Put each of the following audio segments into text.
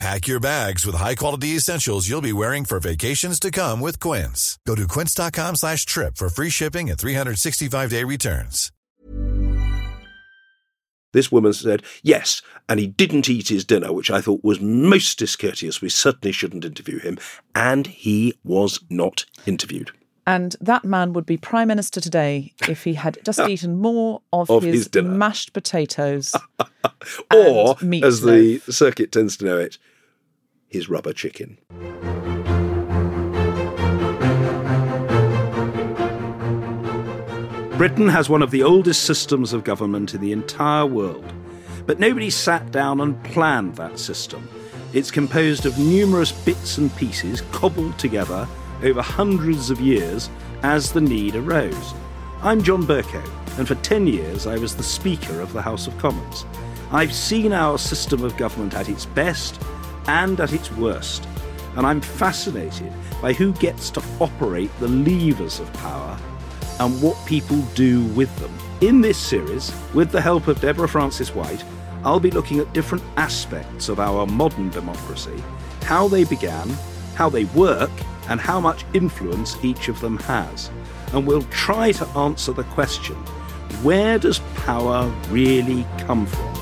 Pack your bags with high-quality essentials you'll be wearing for vacations to come with Quince. Go to quince.com slash trip for free shipping and 365-day returns. This woman said, yes, and he didn't eat his dinner, which I thought was most discourteous. We certainly shouldn't interview him. And he was not interviewed. And that man would be Prime Minister today if he had just eaten more of, Of his, his mashed potatoes. Or, and as the meatloaf. circuit tends to know it, his rubber chicken. Britain has one of the oldest systems of government in the entire world, but nobody sat down and planned that system. It's composed of numerous bits and pieces cobbled together over hundreds of years as the need arose. I'm John Bercow, and for 10 years I was the Speaker of the House of Commons. I've seen our system of government at its best and at its worst, and I'm fascinated by who gets to operate the levers of power and what people do with them. In this series, with the help of Deborah Frances-White, I'll be looking at different aspects of our modern democracy, how they began, how they work, and how much influence each of them has. And we'll try to answer the question where does power really come from?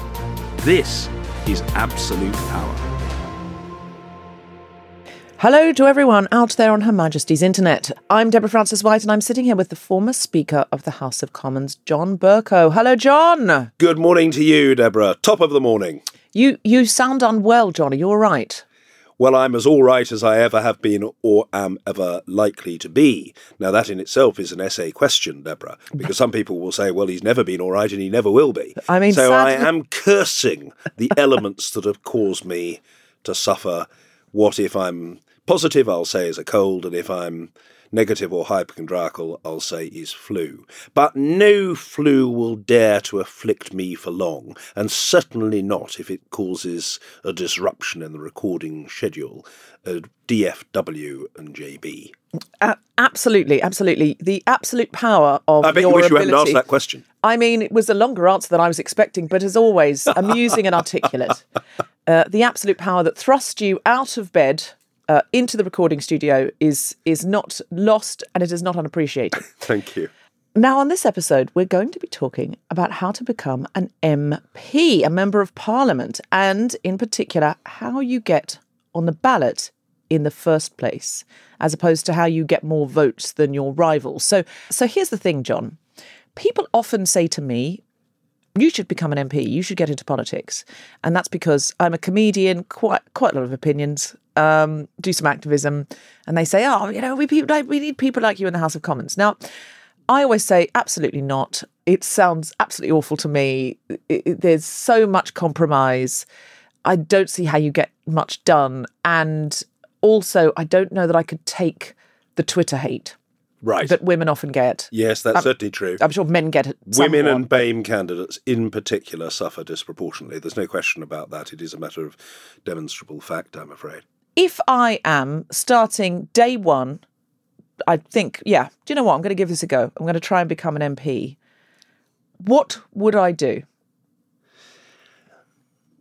This is absolute power. Hello to everyone out there on Her Majesty's Internet. I'm Deborah Frances-White, and I'm sitting here with the former Speaker of the House of Commons, John Bercow. Hello, John. Good morning to you, Deborah. Top of the morning. You you sound unwell, John. Are you all right? Well, I'm as all right as I ever have been or am ever likely to be. Now, that in itself is an essay question, Deborah, because some people will say, well, he's never been all right and he never will be. I mean, so I am cursing the elements that have caused me to suffer what, if I'm positive, I'll say is a cold, and if I'm negative or hypochondriacal, I'll say is flu. But no flu will dare to afflict me for long, and certainly not if it causes a disruption in the recording schedule DFW and JB. Uh, absolutely, absolutely. The absolute power of I bet you your wish you hadn't asked that question. I mean, it was a longer answer than I was expecting, but as always, amusing and articulate. Uh, the absolute power that thrust you out of bed uh, into the recording studio is is not lost, and it is not unappreciated. Thank you. Now, on this episode, we're going to be talking about how to become an MP, a Member of Parliament, and in particular, how you get on the ballot in the first place, as opposed to how you get more votes than your rivals. So, so here's the thing, John. People often say to me, you should become an MP. You should get into politics, and that's because I'm a comedian. Quite quite a lot of opinions. Um, do some activism, and they say, "Oh, you know, we people like we need people like you in the House of Commons." Now, I always say, absolutely not. It sounds absolutely awful to me. It- it- there's so much compromise. I don't see how you get much done, and also, I don't know that I could take the Twitter hate Right. that women often get. yes, that's certainly true. I'm sure men get it. Women and BAME candidates in particular suffer disproportionately. There's no question about that. It is a matter of demonstrable fact, I'm afraid. If I am starting day one, I think, yeah, do you know what? I'm going to give this a go. I'm going to try and become an MP. What would I do?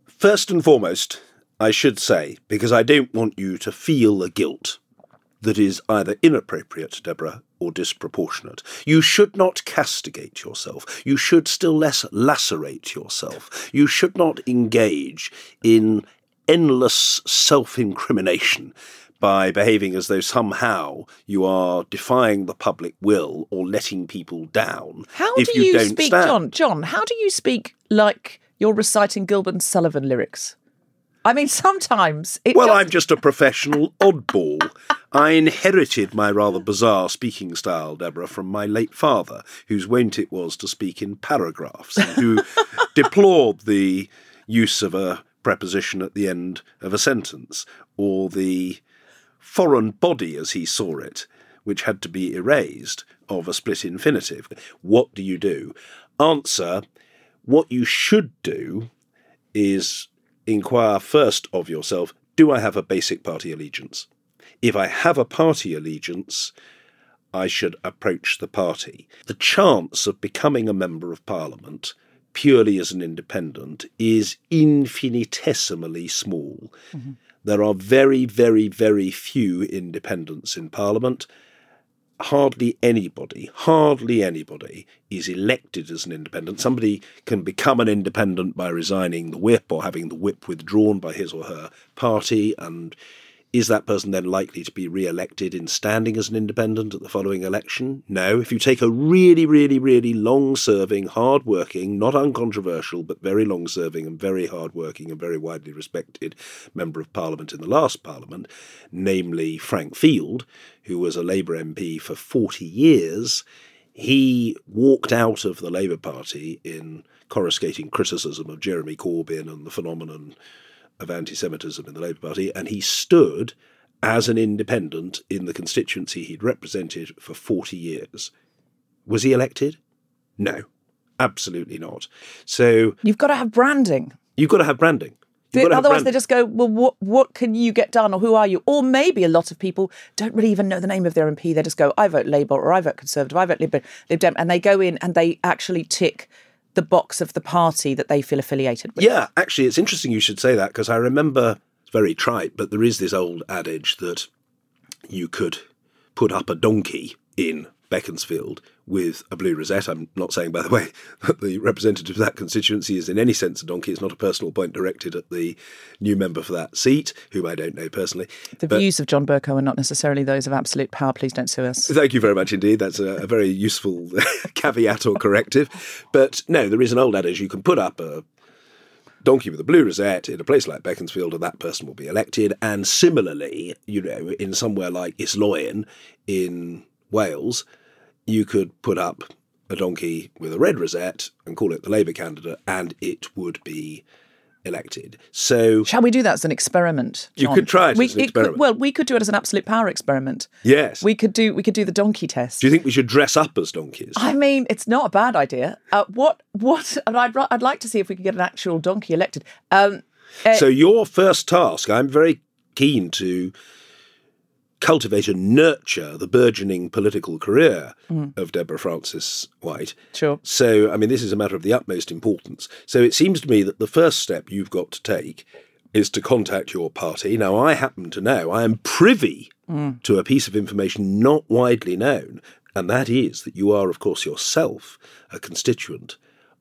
First and foremost, I should say, because I don't want you to feel a guilt that is either inappropriate, Deborah, or disproportionate. You should not castigate yourself. You should still less lacerate yourself. You should not engage in endless self incrimination by behaving as though somehow you are defying the public will or letting people down. How do you, don't speak, stand. John? John, how do you speak like you're reciting Gilbert and Sullivan lyrics? I mean, sometimes it Well, just- I'm just a professional oddball. I inherited my rather bizarre speaking style, Deborah, from my late father, whose wont it was to speak in paragraphs, and who deplored the use of a preposition at the end of a sentence, or the foreign body as he saw it, which had to be erased of a split infinitive. What do you do? Answer what you should do is inquire first of yourself do I have a basic party allegiance? If I have a party allegiance, I should approach the party. The chance of becoming a member of parliament purely as an independent is infinitesimally small. Mm-hmm. There are very, very, very few independents in parliament hardly anybody, hardly anybody is elected as an independent. Somebody can become an independent by resigning the whip or having the whip withdrawn by his or her party and is that person then likely to be re elected in standing as an independent at the following election? No. If you take a really, really, really long serving, hard working, not uncontroversial, but very long serving and very hard working and very widely respected member of parliament in the last parliament, namely Frank Field, who was a Labour MP for 40 years, he walked out of the Labour Party in coruscating criticism of Jeremy Corbyn and the phenomenon of anti Semitism in the Labour Party, and he stood as an independent in the constituency he'd represented for 40 years. Was he elected? No, absolutely not. So. You've got to have branding. You've got to have branding. Otherwise, they just go, well, what what can you get done, or who are you? Or maybe a lot of people don't really even know the name of their MP. They just go, I vote Labour, or I vote Conservative, I vote Lib, Lib Dem, and they go in and they actually tick the box of the party that they feel affiliated with. Yeah, actually, it's interesting you should say that because I remember it's very trite, but there is this old adage that you could put up a donkey in Beaconsfield with a blue rosette. I'm not saying, by the way, that the representative of that constituency is in any sense a donkey. It's not a personal point directed at the new member for that seat, whom I don't know personally. The but, views of John Bercow are not necessarily those of absolute power. Please don't sue us. Thank you very much indeed. That's a, a very useful caveat or corrective. But no, there is an old adage you can put up a donkey with a blue rosette in a place like Beaconsfield, and that person will be elected. And similarly, you know, in somewhere like Islwyn in Wales, you could put up a donkey with a red rosette and call it the Labour candidate, and it would be elected. So, shall we do that as an experiment? John? You could try it we, as an experiment. Could, well, we could do it as an absolute power experiment. Yes, we could do. We could do the donkey test. Do you think we should dress up as donkeys? I mean, it's not a bad idea. Uh, what? What? I'd I'd like to see if we could get an actual donkey elected. Um, uh, so your first task, I'm very keen to cultivate and nurture the burgeoning political career mm. of Deborah Francis White. Sure. So, I mean, this is a matter of the utmost importance. So it seems to me that the first step you've got to take is to contact your party. Now, I happen to know, I am privy mm. to a piece of information not widely known, and that is that you are, of course, yourself a constituent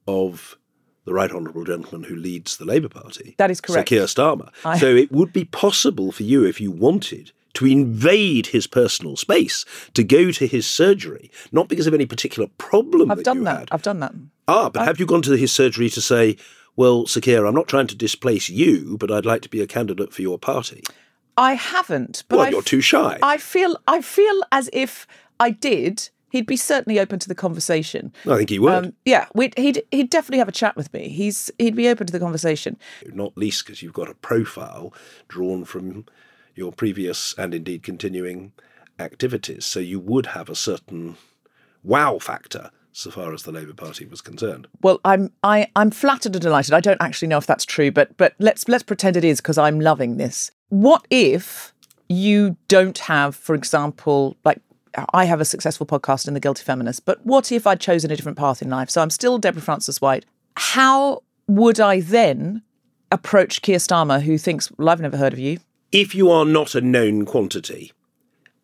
of the right honourable gentleman who leads the Labour Party. That is correct. Sir Keir Starmer. I... So it would be possible for you, if you wanted, to invade his personal space, to go to his surgery, not because of any particular problem. I've that done that. Had. I've done that. Ah, but I've... have you gone to his surgery to say, well, Keir, I'm not trying to displace you, but I'd like to be a candidate for your party? I haven't. But well, I you're too shy. I feel. I feel as if I did. He'd be certainly open to the conversation. I think he would. Um, yeah, he'd he'd definitely have a chat with me. He's he'd be open to the conversation. Not least because you've got a profile drawn from your previous and indeed continuing activities. So you would have a certain wow factor so far as the Labour Party was concerned. Well, I'm I, I'm flattered and delighted. I don't actually know if that's true, but but let's let's pretend it is because I'm loving this. What if you don't have, for example, like I have a successful podcast in the Guilty Feminist, but what if I'd chosen a different path in life? So I'm still Deborah Frances-White. How would I then approach Keir Starmer, who thinks, well, I've never heard of you if you are not a known quantity,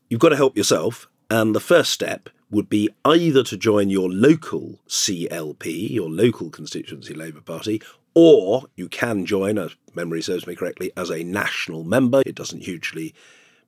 you've got to help yourself. And the first step would be either to join your local CLP, your local constituency Labour Party, or you can join, as memory serves me correctly, as a national member. It doesn't hugely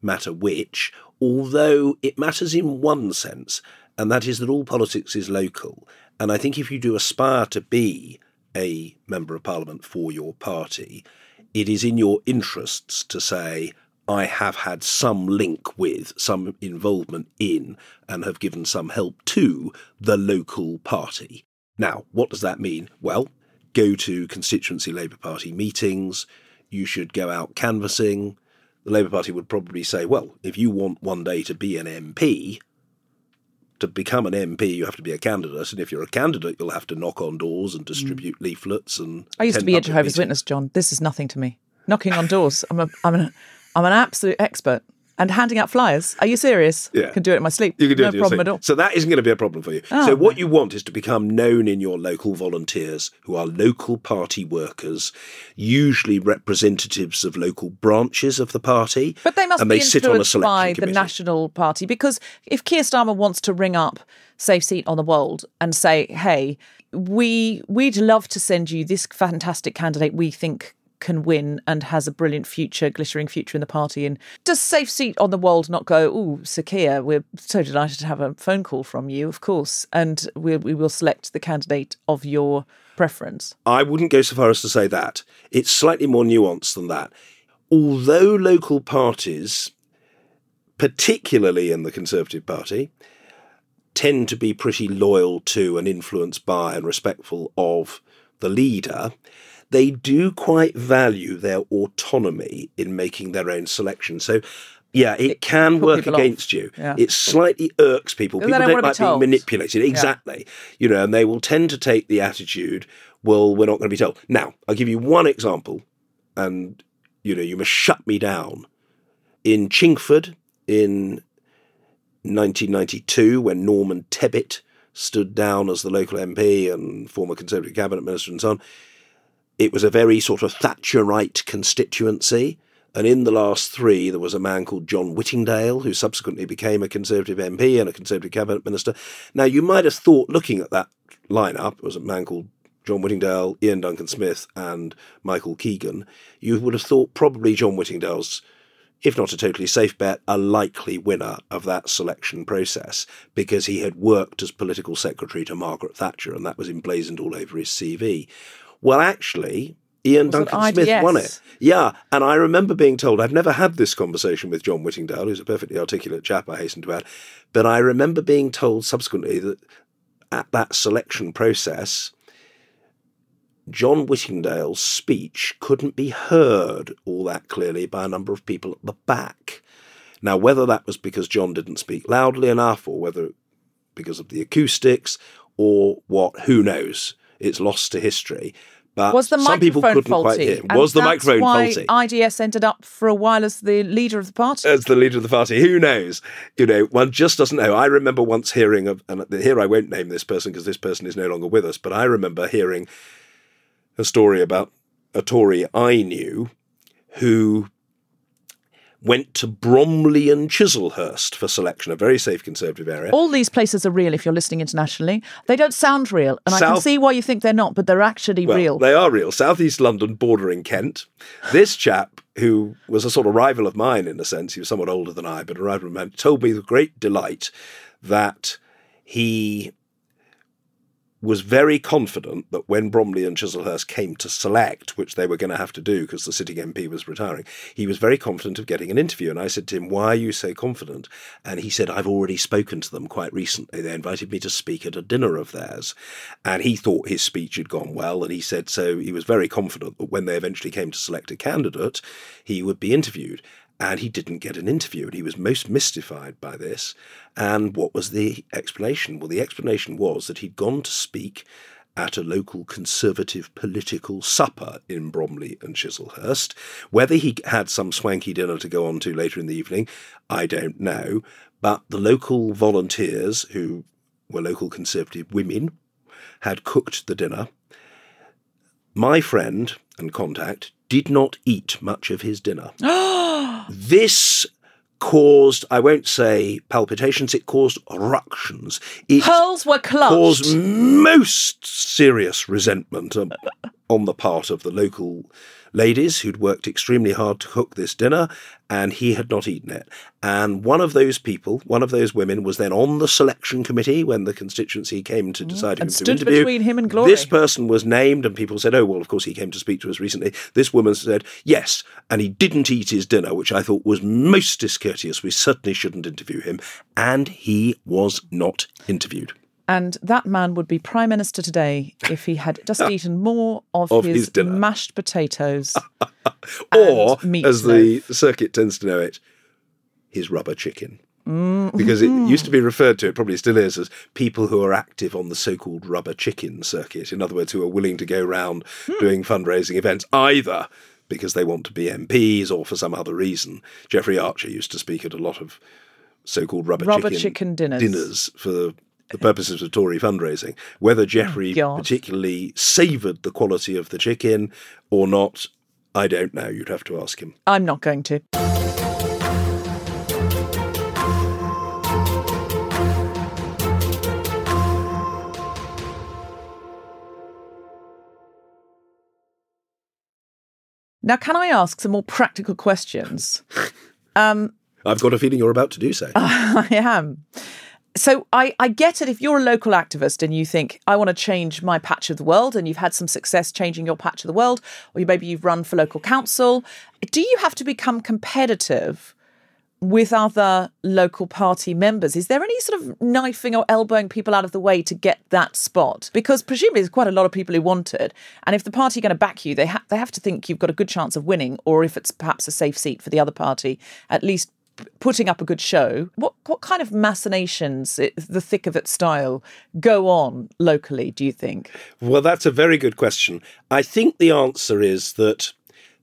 matter which, although it matters in one sense, and that is that all politics is local. And I think if you do aspire to be a member of parliament for your party, it is in your interests to say, I have had some link with, some involvement in, and have given some help to the local party. Now, what does that mean? Well, go to constituency Labour Party meetings, you should go out canvassing, the Labour Party would probably say, well, if you want one day to be an MP, to become an MP, you have to be a candidate, and if you're a candidate, you'll have to knock on doors and distribute mm. leaflets. And I used to be a Jehovah's Witness, John. This is nothing to me. Knocking on doors. I'm a, I'm an, I'm an absolute expert and handing out flyers. Are you serious? Yeah. Can do it in my sleep. You can do no it problem sleep. at all. So that isn't going to be a problem for you. Oh, so what you want is to become known in your local volunteers who are local party workers, usually representatives of local branches of the party. But they must and be they sit on a selection by committee. the National Party because if Keir Starmer wants to ring up Safe Seat on the Wold and say, hey, we we'd love to send you this fantastic candidate we think can win and has a brilliant future, glittering future in the party. And does Safe Seat on the Wold not go, oh, Sir Keir, we're so delighted to have a phone call from you, of course, and we, we will select the candidate of your preference? I wouldn't go so far as to say that. It's slightly more nuanced than that. Although local parties, particularly in the Conservative Party, tend to be pretty loyal to and influenced by and respectful of the leader, they do quite value their autonomy in making their own selection. So, yeah, it, it can work against off. you. Yeah. It slightly irks people. People don't, don't like be being manipulated. Exactly. Yeah. You know, and they will tend to take the attitude, well, we're not going to be told. Now, I'll give you one example, and, you know, you must shut me down. In Chingford in 1992, when Norman Tebbit stood down as the local MP and former Conservative cabinet minister and so on, it was a very sort of Thatcherite constituency. And in the last three, there was a man called John Whittingdale, who subsequently became a Conservative MP and a Conservative cabinet minister. Now, you might have thought, looking at that lineup, it was a man called John Whittingdale, Iain Duncan Smith, and Michael Keegan, you would have thought probably John Whittingdale's, if not a totally safe bet, a likely winner of that selection process because he had worked as political secretary to Margaret Thatcher, and that was emblazoned all over his CV. Well, actually, Iain Duncan Smith won it. Yeah, and I remember being told, I've never had this conversation with John Whittingdale, who's a perfectly articulate chap, I hasten to add, but I remember being told subsequently that at that selection process, John Whittingdale's speech couldn't be heard all that clearly by a number of people at the back. Now, whether that was because John didn't speak loudly enough, or whether because of the acoustics, or what, who knows? It's lost to history. But was the some people couldn't faulty? quite hear. Was the microphone why faulty? IDS ended up for a while as the leader of the party. As the leader of the party, who knows? You know, one just doesn't know. I remember once hearing of, and here I won't name this person because this person is no longer with us, but I remember hearing a story about a Tory I knew who went to Bromley and Chislehurst for selection, a very safe Conservative area. All these places are real if you're listening internationally. They don't sound real, and South, I can see why you think they're not, but they're actually well, real. They are real. Southeast London, bordering Kent. This chap, who was a sort of rival of mine in a sense, he was somewhat older than I, but a rival of mine, told me with great delight that he was very confident that when Bromley and Chislehurst came to select, which they were going to have to do because the sitting MP was retiring, he was very confident of getting an interview. And I said to him, Why are you so confident? And he said, I've already spoken to them quite recently. They invited me to speak at a dinner of theirs. And he thought his speech had gone well. And he said, so he was very confident that when they eventually came to select a candidate, he would be interviewed and he didn't get an interview, and he was most mystified by this. And what was the explanation? Well, the explanation was that he'd gone to speak at a local conservative political supper in Bromley and Chislehurst. Whether he had some swanky dinner to go on to later in the evening, I don't know. But the local volunteers, who were local conservative women, had cooked the dinner. My friend and contact did not eat much of his dinner. this caused, I won't say palpitations, it caused ructions. It Pearls were clutched. caused most serious resentment um, on the part of the local ladies who'd worked extremely hard to cook this dinner, and he had not eaten it. And one of those people, one of those women, was then on the selection committee when the constituency came to mm. decide and who to interview. between him and glory. This person was named, and people said, "Oh, well, of course he came to speak to us recently." This woman said, "Yes," and he didn't eat his dinner, which I thought was most discourteous. We certainly shouldn't interview him, and he was not interviewed. And that man would be prime minister today if he had just eaten more of, Of his, his mashed potatoes. or, as the circuit tends to know it, his rubber chicken. Mm-hmm. Because it used to be referred to, it probably still is, as people who are active on the so called rubber chicken circuit. In other words, who are willing to go around Hmm. doing fundraising events, either because they want to be MPs or for some other reason. Jeffrey Archer used to speak at a lot of so called rubber, Rubber chicken dinners. dinners for the, purposes of Tory fundraising. Whether oh Jeffrey God. particularly savoured the quality of the chicken or not, I don't know. You'd have to ask him. I'm not going to. Now, can I ask some more practical questions? Um, I've got a feeling you're about to do so. I am. So I, I get it if you're a local activist and you think, I want to change my patch of the world and you've had some success changing your patch of the world, or maybe you've run for local council. Do you have to become competitive with other local party members? Is there any sort of knifing or elbowing people out of the way to get that spot? Because presumably there's quite a lot of people who want it. And if the party are going to back you, they, ha- they have to think you've got a good chance of winning, or if it's perhaps a safe seat for the other party, at least putting up a good show. What what kind of machinations, i- the thick of it style, go on locally? Do you think? Well, that's a very good question. I think the answer is that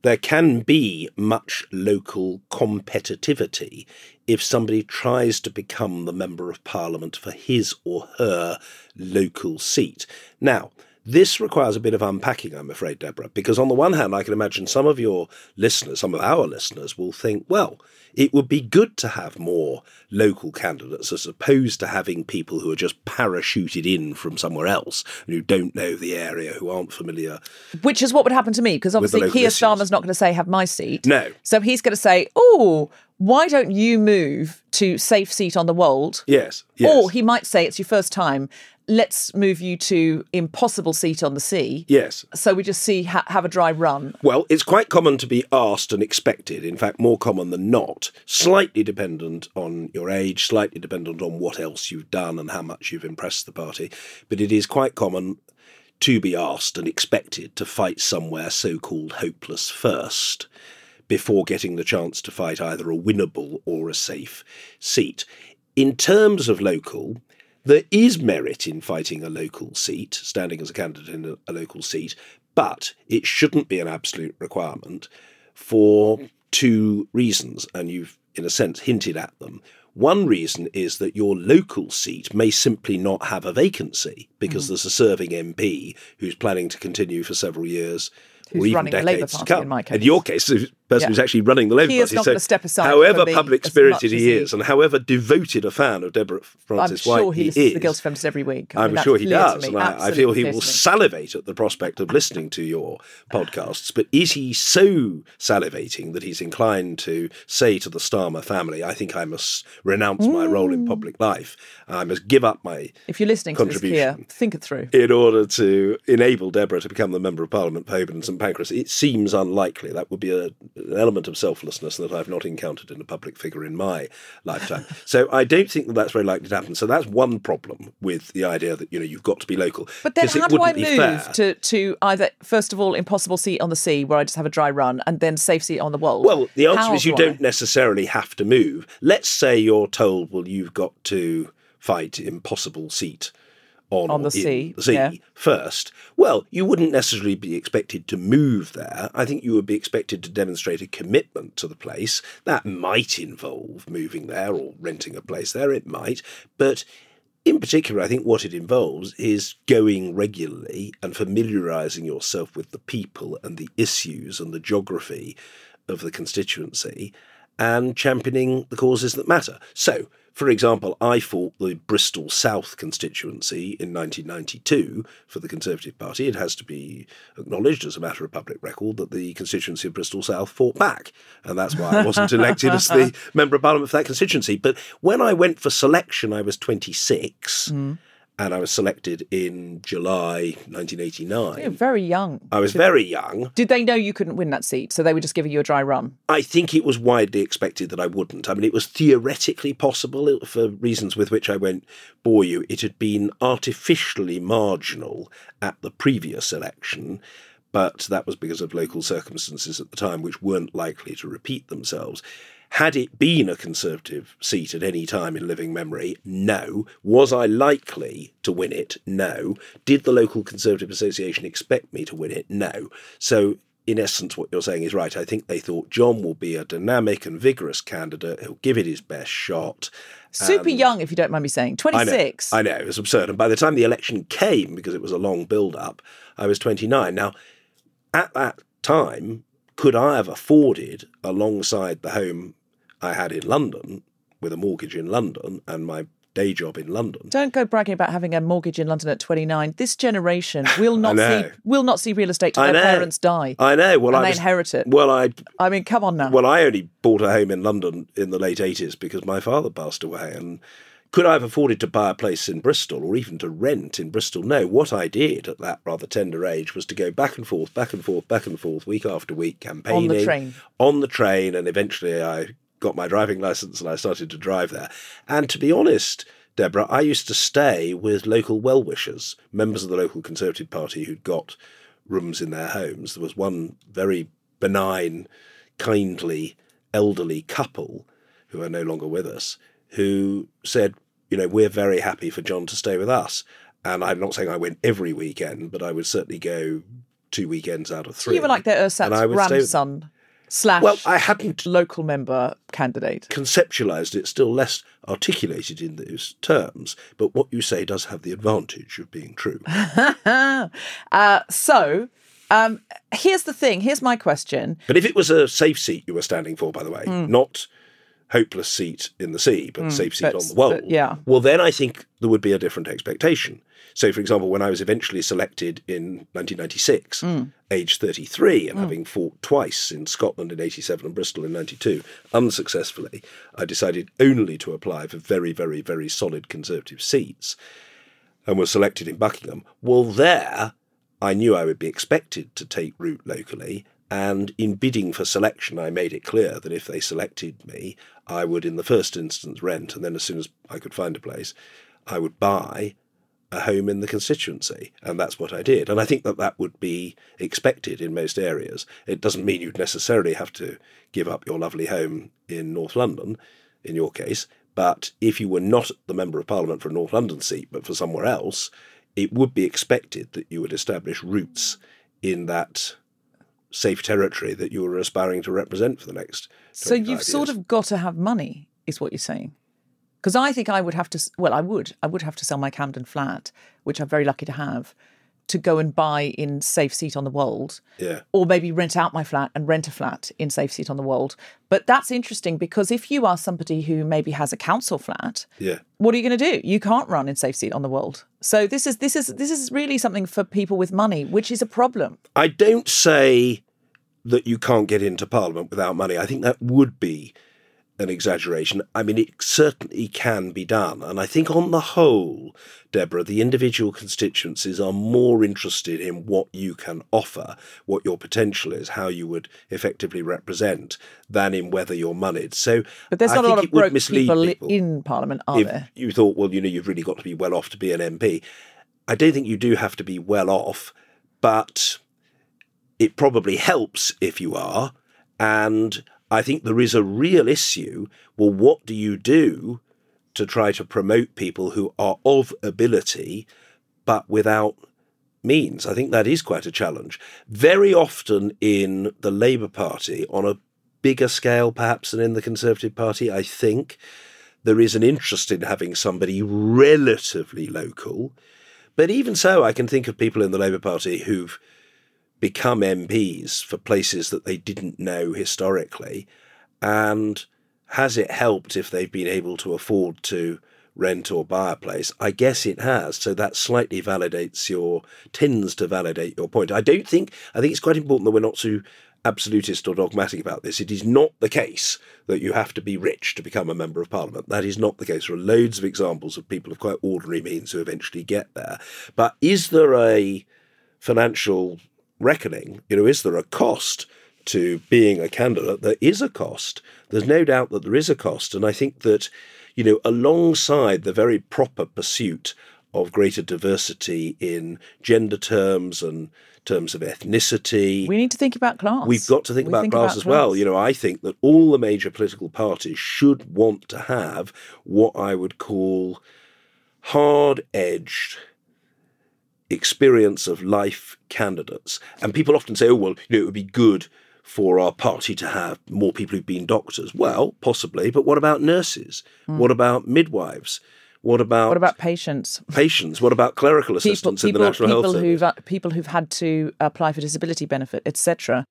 there can be much local competitivity if somebody tries to become the Member of Parliament for his or her local seat. Now, this requires a bit of unpacking, I'm afraid, Deborah, because on the one hand, I can imagine some of your listeners, some of our listeners, will think, well, it would be good to have more local candidates as opposed to having people who are just parachuted in from somewhere else and who don't know the area, who aren't familiar. Which is what would happen to me, because obviously Keir. Starmer's not going to say have my seat. No. So he's going to say, oh, why don't you move to safe seat on the Wold? Yes, yes. Or he might say it's your first time. Let's move you to impossible seat on the sea. yes. So we just see ha- have a dry run. Well, it's quite common to be asked and expected, in fact, more common than not, slightly dependent on your age, slightly dependent on what else you've done and how much you've impressed the party. But it is quite common to be asked and expected to fight somewhere so called hopeless first before getting the chance to fight either a winnable or a safe seat. In terms of local, there is merit in fighting a local seat, standing as a candidate in a, a local seat, but it shouldn't be an absolute requirement for two reasons, and you've, in a sense, hinted at them. One reason is that your local seat may simply not have a vacancy because mm. there's a serving MP who's planning to continue for several years or even running the Labour decades to Party, come. in my case. your case, person Yeah. who's actually running the Labour Keir's Party. not so gonna step aside however public spirited he he- is, and however devoted a fan of Deborah I'm Frances sure White he he listens to the is, Guilty Feminist every week. I I'm mean, sure he does, and I, I feel he will salivate at the prospect of listening to your podcasts. But is he so salivating that he's inclined to say to the Starmer family, "I think I must renounce my role in mm. public life. I must give up my If you're listening to this, Keir, think it through. in order to enable Deborah to become the member of Parliament for Holborn and St Pancras, it seems unlikely. That would be a, an element of selflessness that I've not encountered in a public figure in my lifetime. so I don't think that that's very likely to happen. So that's one problem with the idea that you know you've got to be local. But then how do I wouldn't be fair. move to, to either, first of all, impossible seat on the sea where I just have a dry run and then safe seat on the Wold? Well, the answer How is you do don't necessarily have to move. Let's say you're told, well, you've got to fight impossible seat on, On the sea, sea yeah. first. Well, you wouldn't necessarily be expected to move there. I think you would be expected to demonstrate a commitment to the place. That might involve moving there or renting a place there. It might, but. In particular, I think what it involves is going regularly and familiarising yourself with the people and the issues and the geography of the constituency and championing the causes that matter. So, for example, I fought the Bristol South constituency in 1992 for the Conservative Party. It has to be acknowledged as a matter of public record that the constituency of Bristol South fought back. And that's why I wasn't elected as the Member of Parliament for that constituency. But when I went for selection, I was 26. Hmm. And I was selected in July 1989. You're very young. I was very young. Did they know you couldn't win that seat? So they were just giving you a dry run? I think it was widely expected that I wouldn't. I mean, it was theoretically possible for reasons with which I won't bore you. It had been artificially marginal at the previous election, but that was because of local circumstances at the time which weren't likely to repeat themselves. Had it been a Conservative seat at any time in living memory? No. Was I likely to win it? No. Did the local Conservative Association expect me to win it? No. So, in essence, what you're saying is right. I think they thought John will be a dynamic and vigorous candidate. He'll give it his best shot. Super And- young, if you don't mind me saying. 26. I know, I know, it was absurd. And by the time the election came, because it was a long build up, I was 29. Now, at that time, could I have afforded, alongside the home I had in London, with a mortgage in London and my day job in London? Don't go bragging about having a mortgage in London at 29. This generation will not see will not see real estate till I their know. parents die. I know. Well, I they was, inherit it. Well, I I mean, come on now. well, I only bought a home in London in the late 80s because my father passed away. And could I have afforded to buy a place in Bristol or even to rent in Bristol? No. What I did at that rather tender age was to go back and forth, back and forth, back and forth, week after week, campaigning. On the train. On the train. And eventually I got my driving license and I started to drive there. And to be honest, Deborah, I used to stay with local well wishers, members of the local Conservative Party who'd got rooms in their homes. There was one very benign, kindly, elderly couple who are no longer with us who said, you know, we're very happy for John to stay with us. And I'm not saying I went every weekend, but I would certainly go two weekends out of So three. you were like their ersatz stay- grandson slash Well, I hadn't local member candidate. conceptualized it, still less articulated in those terms. But what you say does have the advantage of being true. uh, so um, here's the thing. Here's my question. But if it was a safe seat you were standing for, by the way, Hmm. not hopeless seat in the sea, but safe seat on the wall, but, yeah. well, then I think there would be a different expectation. So, for example, when I was eventually selected in 1996, Hmm. age 33, and having fought twice in Scotland in 87 and Bristol in 92, unsuccessfully, I decided only to apply for very, very, very solid Conservative seats and was selected in Buckingham. Well, there I knew I would be expected to take root locally. And in bidding for selection, I made it clear that if they selected me, I would, in the first instance, rent, and then as soon as I could find a place, I would buy a home in the constituency. And that's what I did. And I think that that would be expected in most areas. It doesn't mean you'd necessarily have to give up your lovely home in North London, in your case. But if you were not the Member of Parliament for a North London seat, but for somewhere else, it would be expected that you would establish roots in that safe territory that you were aspiring to represent for the next. So you've sort of got to have money, is what you're saying. Because I think I would have to. Well, I would. I would have to sell my Camden flat, which I'm very lucky to have, to go and buy in Safe Seat on the Wold. Yeah. or maybe rent out my flat and rent a flat in Safe Seat on the Wold. But that's interesting because if you are somebody who maybe has a council flat, Yeah. what are you going to do? You can't run in Safe Seat on the Wold. So this is this is this is really something for people with money, which is a problem. I don't say that you can't get into Parliament without money. I think that would be an exaggeration. I mean, it certainly can be done. And I think on the whole, Deborah, the individual constituencies are more interested in what you can offer, what your potential is, how you would effectively represent, than in whether you're moneyed. So But there's I not a lot of broke people, people in Parliament, are if there? you thought, well, you know, you've really got to be well off to be an MP. I don't think you do have to be well off, but it probably helps if you are. And I think there is a real issue. Well, what do you do to try to promote people who are of ability but without means? I think that is quite a challenge. Very often in the Labour Party, on a bigger scale perhaps than in the Conservative Party, I think there is an interest in having somebody relatively local. But even so, I can think of people in the Labour Party who've become MPs for places that they didn't know historically. And has it helped if they've been able to afford to rent or buy a place? I guess it has. So that slightly validates your, tends to validate your point. I don't think, I think it's quite important that we're not too absolutist or dogmatic about this. It is not the case that you have to be rich to become a member of parliament. That is not the case. There are loads of examples of people of quite ordinary means who eventually get there. But is there a financial reckoning? You know, is there a cost to being a candidate? There is a cost. There's no doubt that there is a cost. And I think that, you know, alongside the very proper pursuit of greater diversity in gender terms and terms of ethnicity. We need to think about class. We've got to think We about think class about as well. You know, I think that all the major political parties should want to have what I would call hard edged experience of life candidates. And people often say, oh, well, you know, it would be good for our party to have more people who've been doctors. Well, possibly, but what about nurses? What about midwives? What about. What about patients? patients? What about clerical People, assistants in people, the National people Health Service? who've uh, people who've had to apply for disability benefit, etc.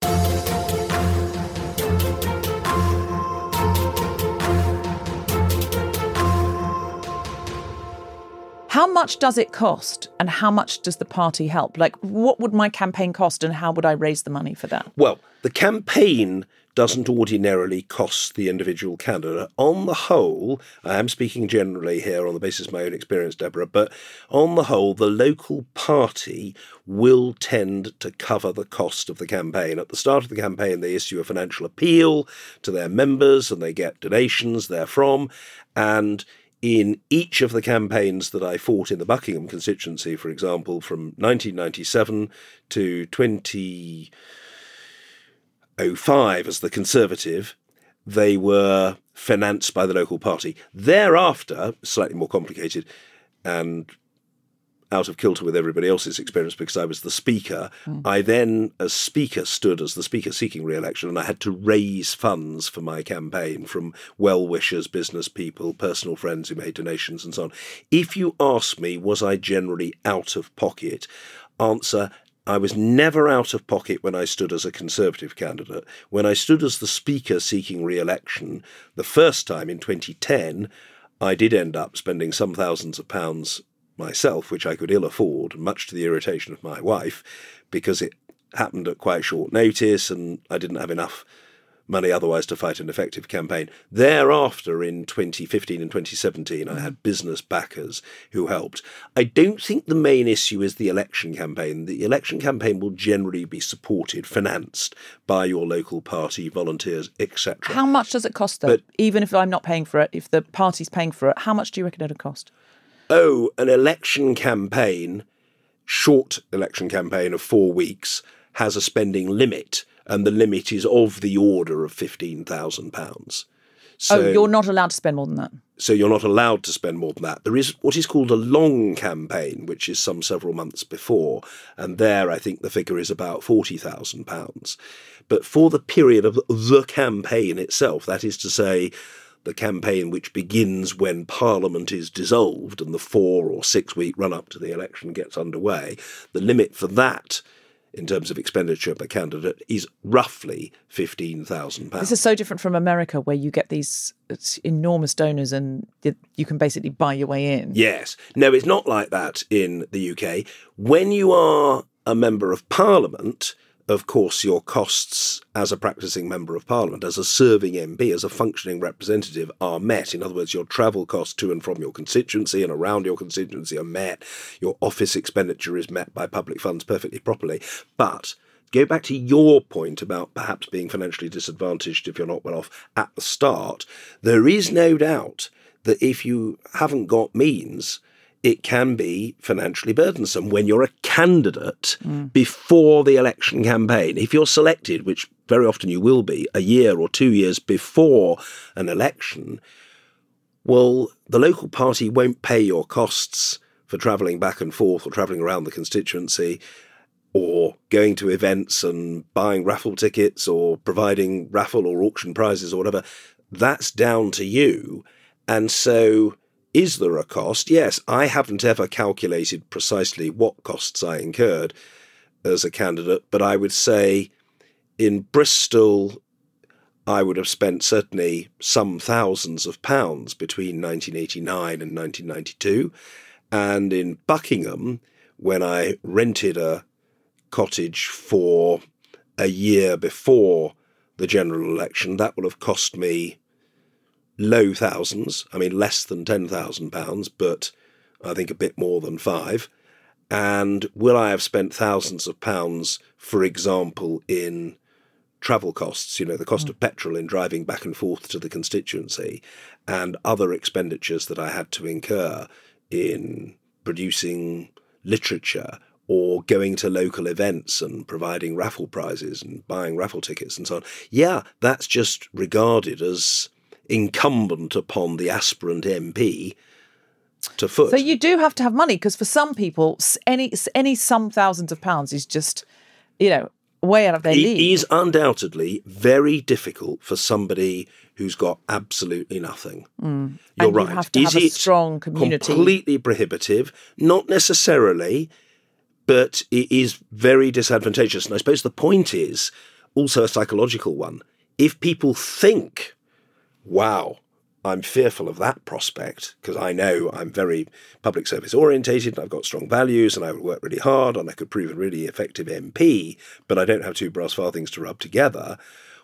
How much does it cost, and how much does the party help? Like, what would my campaign cost, and how would I raise the money for that? Well, the campaign doesn't ordinarily cost the individual candidate. On the whole, I am speaking generally here on the basis of my own experience, Deborah, but on the whole, the local party will tend to cover the cost of the campaign. At the start of the campaign, they issue a financial appeal to their members and they get donations therefrom. And in each of the campaigns that I fought in the Buckingham constituency, for example, from 1997 to 2005 as the Conservative, they were financed by the local party. Thereafter, slightly more complicated and out of kilter with everybody else's experience because I was the Speaker, hmm. I then, as Speaker, stood as the Speaker seeking re election and I had to raise funds for my campaign from well wishers, business people, personal friends who made donations, and so on. If you ask me, was I generally out of pocket? Answer I was never out of pocket when I stood as a Conservative candidate. When I stood as the Speaker seeking re election, the first time in 2010, I did end up spending some thousands of pounds myself, which I could ill afford, much to the irritation of my wife, because it happened at quite short notice and I didn't have enough money otherwise to fight an effective campaign. Thereafter, in 2015 and 2017, I mm. had business backers who helped. I don't think the main issue is the election campaign. The election campaign will generally be supported, financed by your local party, volunteers, etc. How much does it cost, though? But- Even if I'm not paying for it, if the party's paying for it, how much do you reckon it'll cost? Oh, an election campaign, short election campaign of four weeks, has a spending limit, and the limit is of the order of £15,000. So, oh, you're not allowed to spend more than that. so you're not allowed to spend more than that. There is what is called a long campaign, which is some several months before, and there I think the figure is about forty thousand pounds. But for the period of the campaign itself, that is to say, the campaign which begins when Parliament is dissolved and the four or six week run up to the election gets underway, the limit for that. In terms of expenditure per candidate, is roughly fifteen thousand pounds. This is so different from America, where you get these enormous donors and you can basically buy your way in. Yes. No, it's not like that in the UK. When you are a member of parliament, of course, your costs as a practicing member of parliament, as a serving MP, as a functioning representative, are met. In other words, your travel costs to and from your constituency and around your constituency are met. Your office expenditure is met by public funds perfectly properly. But go back to your point about perhaps being financially disadvantaged if you're not well off at the start. There is no doubt that if you haven't got means, it can be financially burdensome when you're a candidate before the election campaign. If you're selected, which very often you will be, a year or two years before an election, well, the local party won't pay your costs for travelling back and forth or travelling around the constituency or going to events and buying raffle tickets or providing raffle or auction prizes or whatever. That's down to you. And so, is there a cost? Yes, I haven't ever calculated precisely what costs I incurred as a candidate, but I would say in Bristol, I would have spent certainly some thousands of pounds between 1989 and 1992. And in Buckingham, when I rented a cottage for a year before the general election, that will have cost me low thousands. I mean, less than £10,000, but I think a bit more than five. And will I have spent thousands of pounds, for example, in travel costs, you know, the cost mm. of petrol in driving back and forth to the constituency, and other expenditures that I had to incur in producing literature or going to local events and providing raffle prizes and buying raffle tickets and so on. Yeah, that's just regarded as incumbent upon the aspirant MP to foot. So you do have to have money because for some people, any any some thousands of pounds is just, you know, way out of their it league. It is undoubtedly very difficult for somebody who's got absolutely nothing. Mm. You're and right. You have to is have a strong community. Completely prohibitive, not necessarily, but it is very disadvantageous. And I suppose the point is also a psychological one. If people think, wow, I'm fearful of that prospect because I know I'm very public service orientated and I've got strong values and I would work really hard and I could prove a really effective MP, but I don't have two brass farthings to rub together.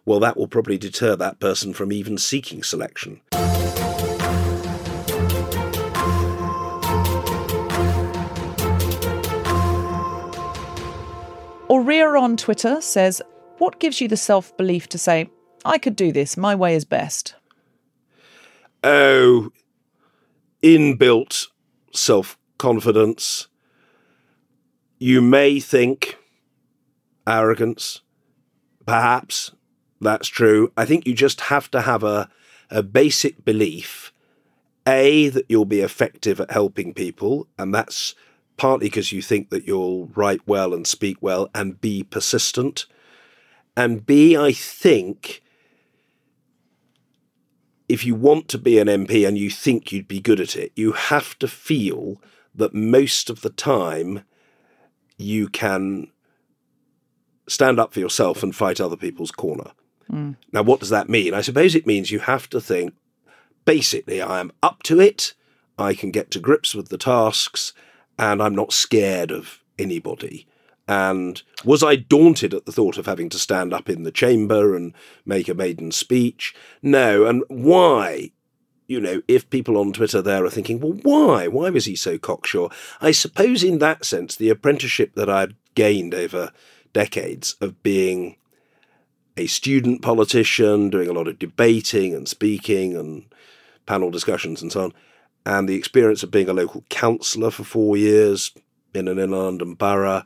Well, that will probably deter that person from even seeking selection. Aurea on Twitter says, What gives you the self belief to say, I could do this, my way is best? Oh, inbuilt self confidence. You may think arrogance. Perhaps that's true. I think you just have to have a, a basic belief A, that you'll be effective at helping people, and that's partly because you think that you'll write well and speak well, and be persistent. And B, I think if you want to be an MP and you think you'd be good at it, you have to feel that most of the time you can stand up for yourself and fight other people's corner. Mm. Now, what does that mean? I suppose it means you have to think basically, I am up to it, I can get to grips with the tasks, and I'm not scared of anybody. And was I daunted at the thought of having to stand up in the chamber and make a maiden speech? No. And why? You know, if people on Twitter there are thinking, well, why? Why was he so cocksure? I suppose in that sense, the apprenticeship that I'd gained over decades of being a student politician, doing a lot of debating and speaking and panel discussions and so on, and the experience of being a local councillor for four years in an inner London borough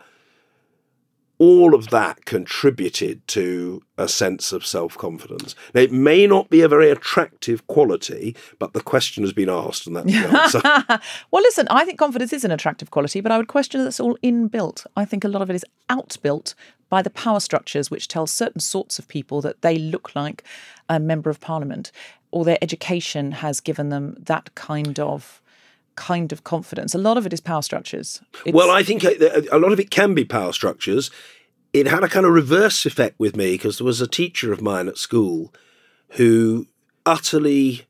all of that contributed to a sense of self confidence. Now, it may not be a very attractive quality, but the question has been asked, and that's the answer. well, listen, I think confidence is an attractive quality, but I would question that it's all inbuilt. I think a lot of it is outbuilt by the power structures which tell certain sorts of people that they look like a member of parliament, or their education has given them that kind of kind of confidence. A lot of it is power structures. It's... well, I think a, a lot of it can be power structures. It had a kind of reverse effect with me because there was a teacher of mine at school who utterly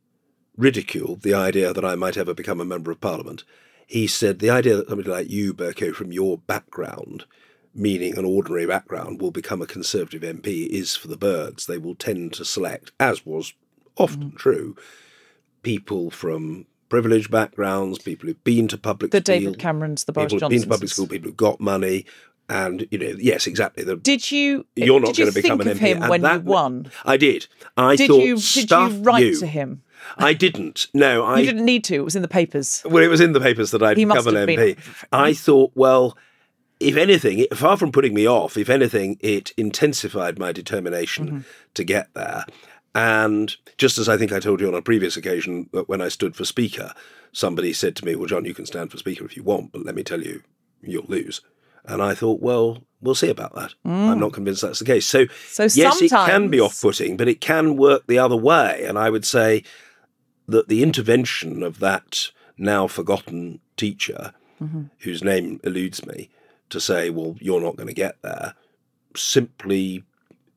ridiculed the idea that I might ever become a member of parliament. He said the idea that somebody like you, Bercow, from your background, meaning an ordinary background, will become a Conservative MP is for the birds. They will tend to select, as was often mm. true, people from privileged backgrounds, people who've been to public the school. The David Camerons, the Boris People who've been to public school, people who've got money. And you know, yes, exactly. The, did you? You're not going to become an MP. him when that, you won? I did. I did thought. You, did you write you. to him? I didn't. No, I. You didn't need to. It was in the papers. Well, it was in the papers that I'd he become an MP. Been... I thought, well, if anything, far from putting me off, if anything, it intensified my determination mm-hmm. to get there. And just as I think I told you on a previous occasion when I stood for Speaker, somebody said to me, Well, John, you can stand for Speaker if you want, but let me tell you, you'll lose. And I thought, well, we'll see about that. Mm. I'm not convinced that's the case. So, so yes, sometimes... it can be off putting, but it can work the other way. And I would say that the intervention of that now forgotten teacher, mm-hmm. whose name eludes me, to say, well, you're not going to get there, simply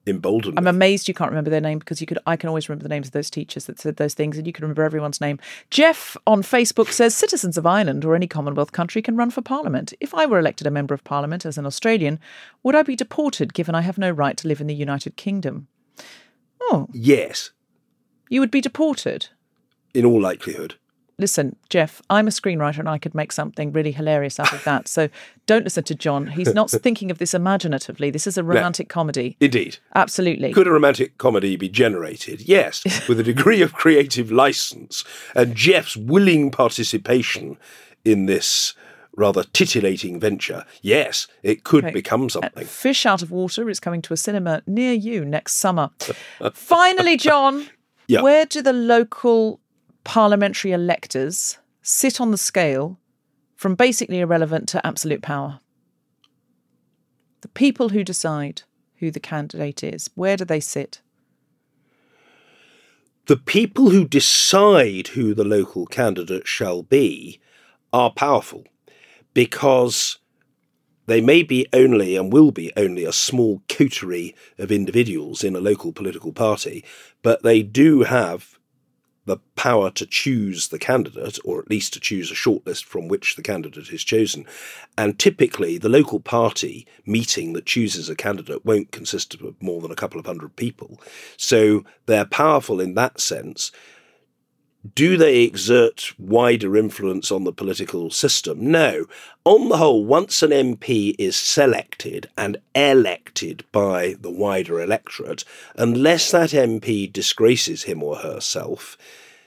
emboldened. I'm amazed you can't remember their name because you could. I can always remember the names of those teachers that said those things, and you can remember everyone's name. Jeff on Facebook says citizens of Ireland or any Commonwealth country can run for Parliament. If I were elected a member of Parliament as an Australian, would I be deported given I have no right to live in the United Kingdom? Oh, yes, you would be deported. in all likelihood. Listen, Jeff, I'm a screenwriter and I could make something really hilarious out of that. So don't listen to John. He's not thinking of this imaginatively. This is a romantic comedy. Indeed. Absolutely. Could a romantic comedy be generated? Yes, with a degree of creative license and Jeff's willing participation in this rather titillating venture. Yes, it could Okay. become uh, something. Fish Out of Water is coming to a cinema near you next summer. Finally, John, Yeah. where do the local parliamentary electors sit on the scale from basically irrelevant to absolute power? The people who decide who the candidate is, where do they sit? The people who decide who the local candidate shall be are powerful because they may be only and will be only a small coterie of individuals in a local political party, but they do have the power to choose the candidate, or at least to choose a shortlist from which the candidate is chosen. And typically, the local party meeting that chooses a candidate won't consist of more than a couple of hundred people. So they're powerful in that sense. Do they exert wider influence on the political system? No. On the whole, once an MP is selected and elected by the wider electorate, unless that MP disgraces him or herself,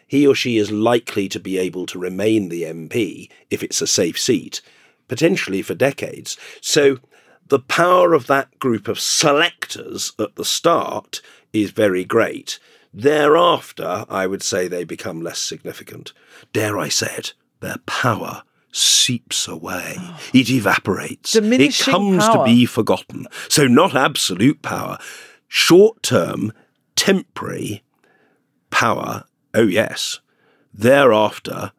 he or she is likely to be able to remain the MP if it's a safe seat, potentially for decades. So the power of that group of selectors at the start is very great. Thereafter, I would say they become less significant. Dare I say it, their power seeps away. It evaporates. Diminishing it comes power. to be forgotten. So, not absolute power, short term, temporary power, oh yes. Thereafter,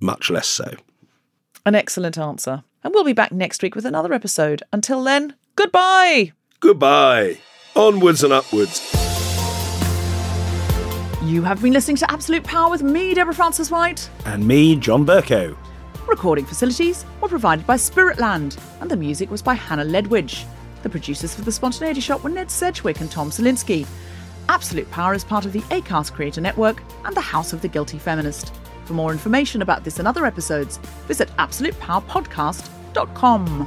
much less so. An excellent answer. And we'll be back next week with another episode. Until then, goodbye. Goodbye. Onwards and upwards. You have been listening to Absolute Power with me, Deborah Frances-White. And me, John Bercow. Recording facilities were provided by Spiritland, and the music was by Hannah Ledwidge. The producers for The Spontaneity Shop were Ned Sedgwick and Tom Selinsky. Absolute Power is part of the ACAST Creator Network and the House of the Guilty Feminist. For more information about this and other episodes, visit absolutepowerpodcast.com.